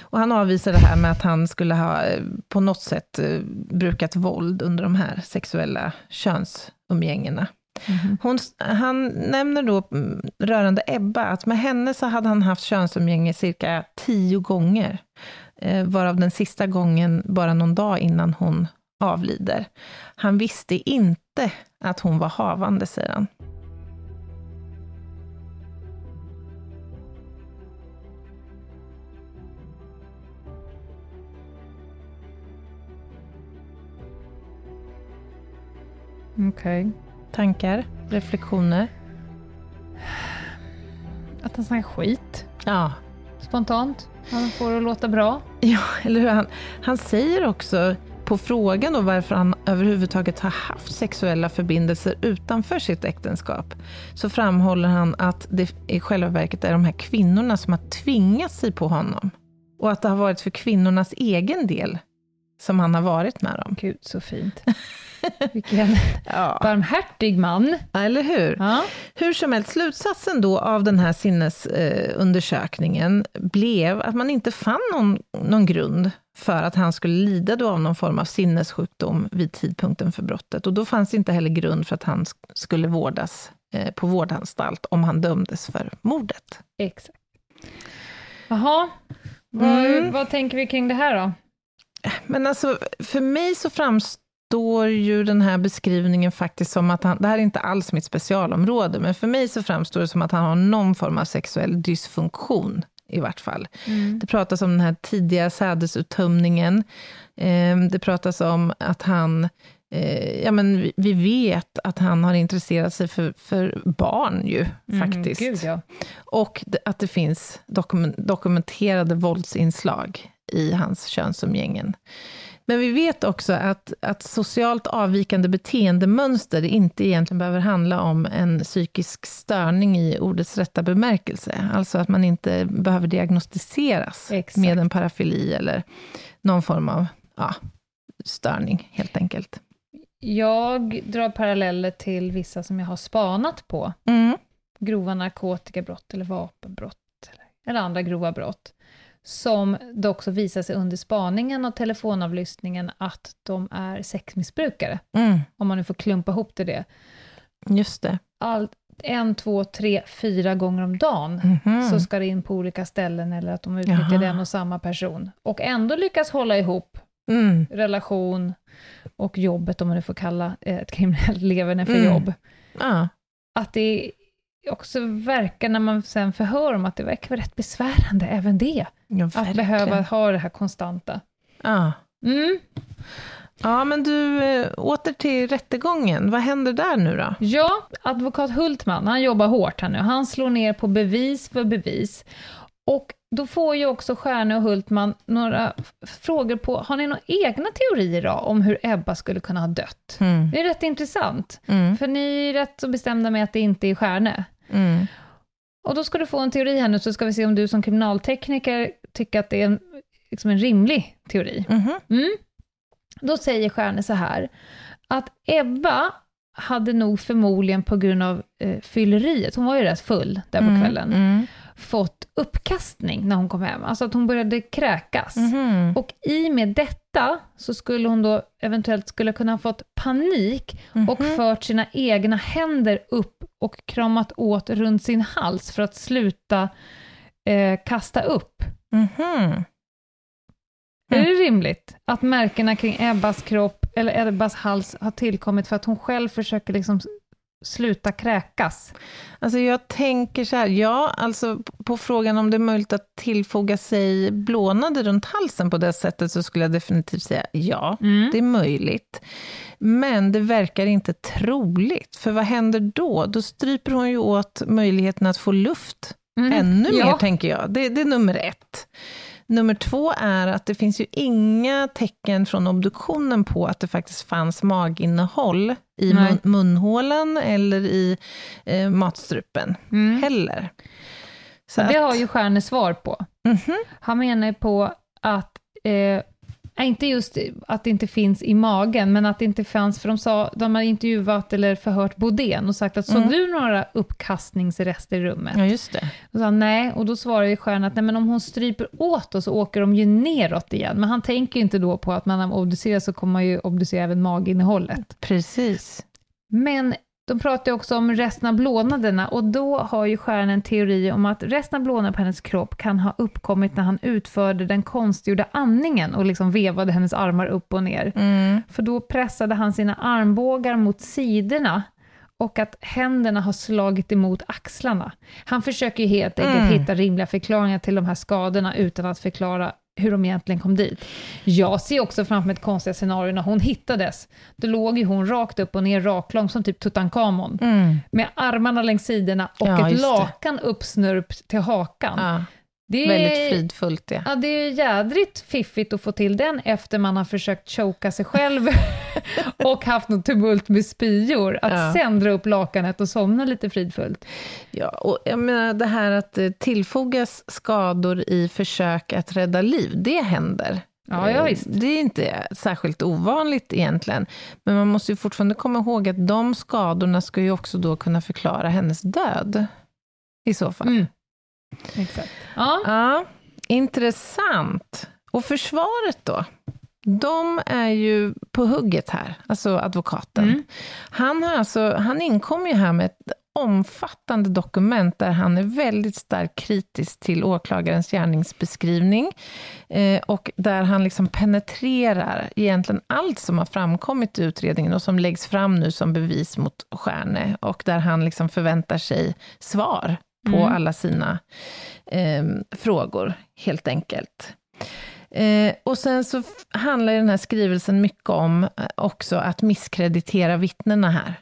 Och han avvisar det här med att han skulle ha eh, på något sätt eh, brukat våld under de här sexuella könsumgängena. Mm. Hon, han nämner då mm, rörande Ebba, att med henne så hade han haft könsumgänge cirka tio gånger, eh, varav den sista gången bara någon dag innan hon avlider. Han visste inte att hon var havande, säger han. Okej. Okay. Tankar? Reflektioner? Att han snackar skit. Ja. Spontant. Han får det att låta bra. [laughs] Ja, eller hur? Han, han säger också på frågan då varför han överhuvudtaget har haft sexuella förbindelser utanför sitt äktenskap, så framhåller han att det i själva verket är de här kvinnorna som har tvingat sig på honom. Och att det har varit för kvinnornas egen del som han har varit med dem. Gud, så fint. [laughs] Vilken ja. barmhärtig man. Eller hur? Ja. Hur som helst, slutsatsen då av den här sinnesundersökningen blev att man inte fann någon, någon grund för att han skulle lida då av någon form av sinnessjukdom vid tidpunkten för brottet. Och då fanns inte heller grund för att han skulle vårdas eh, på vårdanstalt om han dömdes för mordet. Exakt. Jaha, vad, mm. vad tänker vi kring det här då? Men alltså, för mig så framstår ju den här beskrivningen faktiskt som att han, det här är inte alls mitt specialområde, men för mig så framstår det som att han har någon form av sexuell dysfunktion i vart fall. Mm. Det pratas om den här tidiga sädesuttömningen. Eh, det pratas om att han eh, ja, men vi vet att han har intresserat sig för, för barn ju, mm, faktiskt. Gud, ja. Och att det finns dokumenterade våldsinslag i hans könsumgängen. Men vi vet också att, att socialt avvikande beteendemönster inte egentligen behöver handla om en psykisk störning i ordets rätta bemärkelse. Alltså att man inte behöver diagnostiseras Exakt. med en parafili eller någon form av ja, störning, helt enkelt. Jag drar paralleller till vissa som jag har spanat på. Mm. Grova narkotikabrott eller vapenbrott, eller, eller andra grova brott som det också visar sig under spaningen och telefonavlyssningen att de är sexmissbrukare. Mm. Om man nu får klumpa ihop till det. Just det. Allt, en, två, tre, fyra gånger om dagen mm -hmm. så ska det in på olika ställen eller att de utnyttjar Jaha. den och samma person. Och ändå lyckas hålla ihop mm. relation och jobbet, om man nu får kalla ett kriminellt leverne för mm. jobb. Ja. Att det också verkar, när man sen förhör om att det verkar rätt besvärande, även det. Ja, att behöva ha det här konstanta. Ja. Mm. Ja, men du, eh, åter till rättegången. Vad händer där nu då? Ja, advokat Hultman, han jobbar hårt här nu. Han slår ner på bevis för bevis. Och då får ju också Stjärne och Hultman några frågor på, har ni några egna teorier då, om hur Ebba skulle kunna ha dött? Mm. Det är rätt intressant, Mm. för ni är rätt så bestämda med att det inte är Stjärne. Mm. Och då ska du få en teori här nu, så ska vi se om du som kriminaltekniker tycker att det är en, liksom en rimlig teori. Mhm. Mm. Då säger Stjärne så här, att Ebba hade nog förmodligen på grund av eh, fylleriet, hon var ju rätt full där på kvällen, Mm. fått uppkastning när hon kom hem, alltså att hon började kräkas. Mhm. Och i med detta så skulle hon då eventuellt skulle kunna ha fått panik och Mhm. fört sina egna händer upp och kramat åt runt sin hals för att sluta eh, kasta upp. Mhm. Är Mm. det rimligt att märkena kring Ebbas kropp eller Ebbas hals har tillkommit för att hon själv försöker liksom sluta kräkas? Alltså jag tänker så här, ja, alltså på frågan om det är möjligt att tillfoga sig blånader runt halsen på det sättet, så skulle jag definitivt säga ja, Mm. det är möjligt. Men det verkar inte troligt, för vad händer då? Då stryper hon ju åt möjligheten att få luft Mm. ännu Ja. mer, tänker jag. Det, det är nummer ett. Nummer två är att det finns ju inga tecken från obduktionen på att det faktiskt fanns maginnehåll i mun, munhålan eller i eh, matstrupen Mm. heller. Så det att- har ju Stjärne svar på. Mhm. Han menar ju på att, eh, inte just att det inte finns i magen, men att det inte fanns, för de, sa, de har intervjuat eller förhört Bodén och sagt att såg Mm. du några uppkastningsrester i rummet? Ja, just det. Och sa nej, och då svarar ju Stjärna att nej, men om hon stryper åt oss så åker de ju neråt igen. Men han tänker ju inte då på att man obducerar så kommer man ju obducera även maginnehållet. Precis. Men de pratar ju också om resten av blånaderna och då har ju Stjärna en teori om att resten av blånaderna på hennes kropp kan ha uppkommit när han utförde den konstgjorda andningen och liksom vevade hennes armar upp och ner. Mm. För då pressade han sina armbågar mot sidorna och att händerna har slagit emot axlarna. Han försöker ju helt enkelt Mm. hitta rimliga förklaringar till de här skadorna utan att förklara hur de egentligen kom dit. Jag ser också framför mig ett konstigt scenario när hon hittades. Då låg ju hon rakt upp och ner, raklång som typ Tutankhamon, Mm. med armarna längs sidorna och Ja, ett just det. lakan uppsnurpt till hakan. Ja, det är, väldigt fridfullt det. Ja, det är jädrigt fiffigt att få till den efter man har försökt choka sig själv [laughs] och haft något tumult med spyor. Att Ja. sen dra upp lakanet och somna lite fridfullt. Ja, och jag menar det här att eh, tillfogas skador i försök att rädda liv, det händer. Ja, ja, Eh, visst. Det är inte särskilt ovanligt egentligen. Men man måste ju fortfarande komma ihåg att de skadorna ska ju också då kunna förklara hennes död. I så fall. Mm. Exakt. Ja. Ja, intressant. Och försvaret då? De är ju på hugget här, alltså advokaten. Mm. Han, har alltså, han inkom ju här med ett omfattande dokument där han är väldigt starkt kritisk till åklagarens gärningsbeskrivning eh, och där han liksom penetrerar egentligen allt som har framkommit i utredningen och som läggs fram nu som bevis mot Stjärne och där han liksom förväntar sig svar på Mm. alla sina eh, frågor, helt enkelt. Eh, och sen så handlar ju den här skrivelsen mycket om eh, också att misskreditera vittnena här.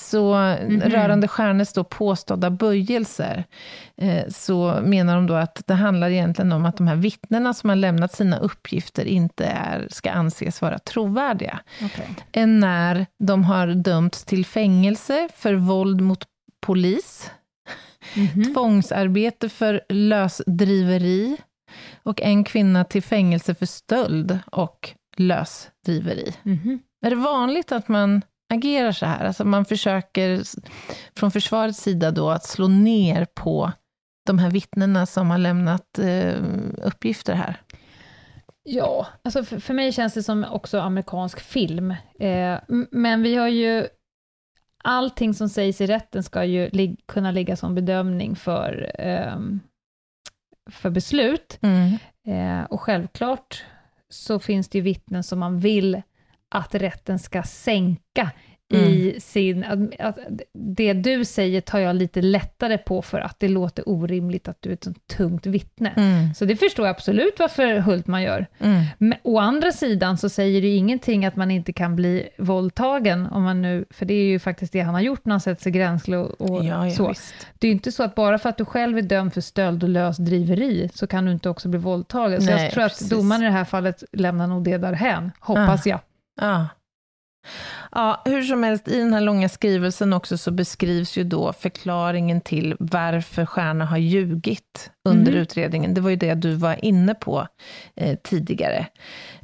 Så Mhm. rörande Stjärnes då påstådda böjelser, eh, så menar de då att det handlar egentligen om att de här vittnena som har lämnat sina uppgifter inte är, ska anses vara trovärdiga Okej. än när de har dömts till fängelse för våld mot polis, Mhm. tvångsarbete för lösdriveri och en kvinna till fängelse för stöld och lösdriveri. Mhm. Är det vanligt att man agerar så här? Alltså man försöker från försvarets sida då att slå ner på de här vittnena som har lämnat eh, uppgifter här. Ja, alltså för, för mig känns det som också amerikansk film. Eh, men vi har ju... Allting som sägs i rätten ska ju lig, kunna ligga som bedömning för, ehm, för beslut. Eh, och självklart så finns det ju vittnen som man vill att rätten ska sänka i sin... Att, att det du säger tar jag lite lättare på för att det låter orimligt att du är ett sånt tungt vittne. Mm. Så det förstår jag absolut varför Hultman gör. Mm. Men å andra sidan så säger det ingenting att man inte kan bli våldtagen, om man nu, för det är ju faktiskt det han har gjort när han sätter sig gränsle och, och Ja, ja, så. visst. Det är ju inte så att bara för att du själv är dömd för stöld och lösdriveri, så kan du inte också bli våldtagen. Så Nej, jag tror att precis. domaren i det här fallet lämnar nog det därhän, hoppas jag. Ja. Ja, hur som helst, i den här långa skrivelsen också så beskrivs ju då förklaringen till varför Stjärna har ljugit under Mhm. utredningen. Det var ju det du var inne på eh, tidigare.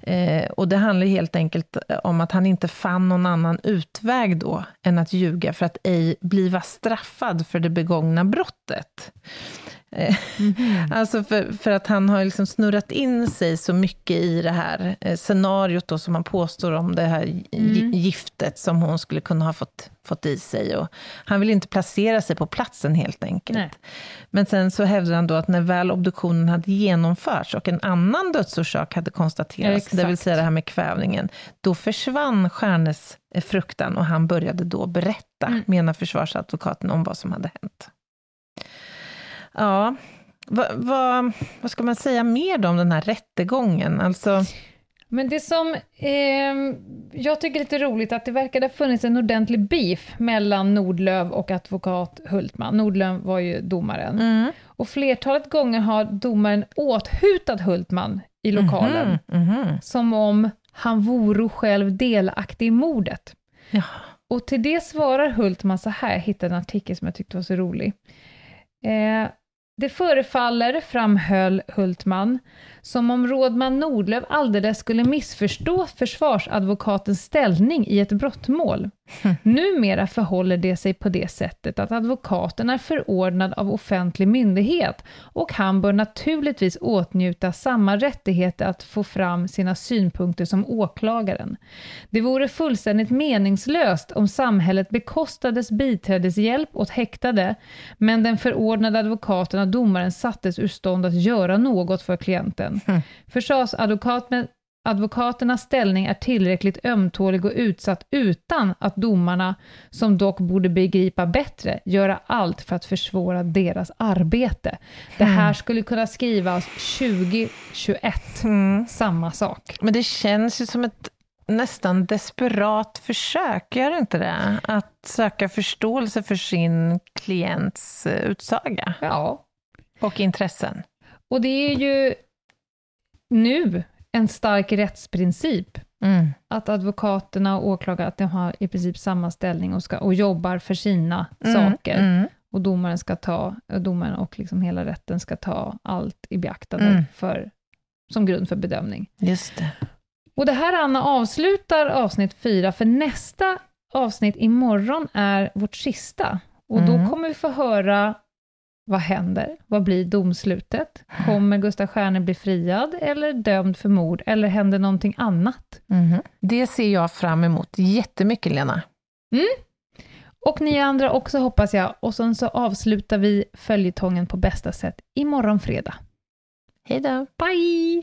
Eh, och det handlar helt enkelt om att han inte fann någon annan utväg då än att ljuga för att ej bliva straffad för det begångna brottet. Eh, Alltså för, för att han har liksom snurrat in sig så mycket i det här eh, scenariot då som han påstår om det här gi- giftet som hon skulle kunna ha fått, fått i sig. Och han vill inte placera sig på platsen helt enkelt. Nej. Men sen så hävdar han då att när väl obduktionen hade genomförts och en annan dödsorsak hade konstaterats, Ja, det vill säga det här med kvävningen, då försvann Stjärnes eh, fruktan och han började då berätta, Mm. menar försvarsadvokaten, om vad som hade hänt. Ja, vad, vad, vad ska man säga mer om den här rättegången? Alltså, Men det som ehm, jag tycker är lite roligt, att det verkade ha funnits en ordentlig beef mellan Nordlöf och advokat Hultman. Nordlöf var ju domaren. mm, Och flertalet gånger har domaren åthutat Hultman i lokalen, mhm, mhm. som om han vore själv delaktig i mordet. Ja. Och till det svarar Hultman så här, jag hittade en artikel som jag tyckte var så rolig. Eh, det förefaller, framhöll Hultman, som om rådman Nordlöf alldeles skulle missförstå försvarsadvokatens ställning i ett brottmål. [laughs] Numera förhåller det sig på det sättet att advokaten är förordnad av offentlig myndighet och han bör naturligtvis åtnjuta samma rättigheter att få fram sina synpunkter som åklagaren. Det vore fullständigt meningslöst om samhället bekostades biträdeshjälp åt häktade, men den förordnade advokaten av domaren sattes ur stånd att göra något för klienten. [laughs] Försvarsadvokaten Advokaternas ställning är tillräckligt ömtålig och utsatt utan att domarna, som dock borde begripa bättre, göra allt för att försvåra deras arbete. Det här skulle kunna skrivas 2021, Mm. samma sak. Men det känns ju som ett nästan desperat försök, gör det inte det? Att söka förståelse för sin klients eh, utsaga Ja, och intressen. och det är ju nu en stark rättsprincip Mm. att advokaterna och åklagare att de har i princip samma ställning och, ska, och jobbar för sina Mm, saker. Mm. och domaren ska ta, domaren och liksom hela rätten ska ta allt i beaktande Mm. för, som grund för bedömning. Just det. Och det här, Anna, avslutar avsnitt fyra, för nästa avsnitt imorgon är vårt sista. Och då Mm. kommer vi få höra vad händer? Vad blir domslutet? Kommer Gustaf Stjärne bli friad eller dömd för mord? Eller händer någonting annat? Mhm. Det ser jag fram emot jättemycket, Lena. Och ni andra också hoppas jag. Och sen så avslutar vi följetongen på bästa sätt imorgon fredag. Hej då. Bye!